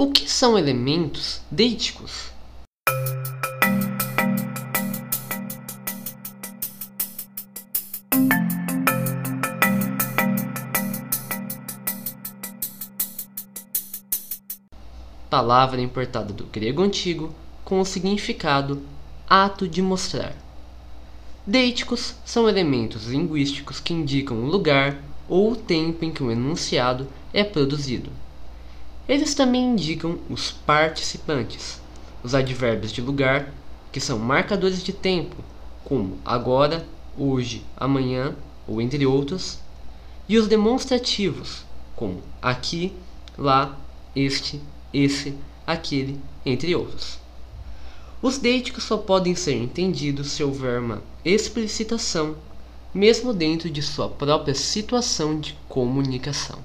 O que são elementos deíticos? Palavra importada do grego antigo com o significado ato de mostrar. Deíticos são elementos linguísticos que indicam o lugar ou o tempo em que o enunciado é produzido. Eles também indicam os participantes, os advérbios de lugar, que são marcadores de tempo, como agora, hoje, amanhã ou entre outros, e os demonstrativos, como aqui, lá, este, esse, aquele, entre outros. Os deíticos só podem ser entendidos se houver uma explicitação, mesmo dentro de sua própria situação de comunicação.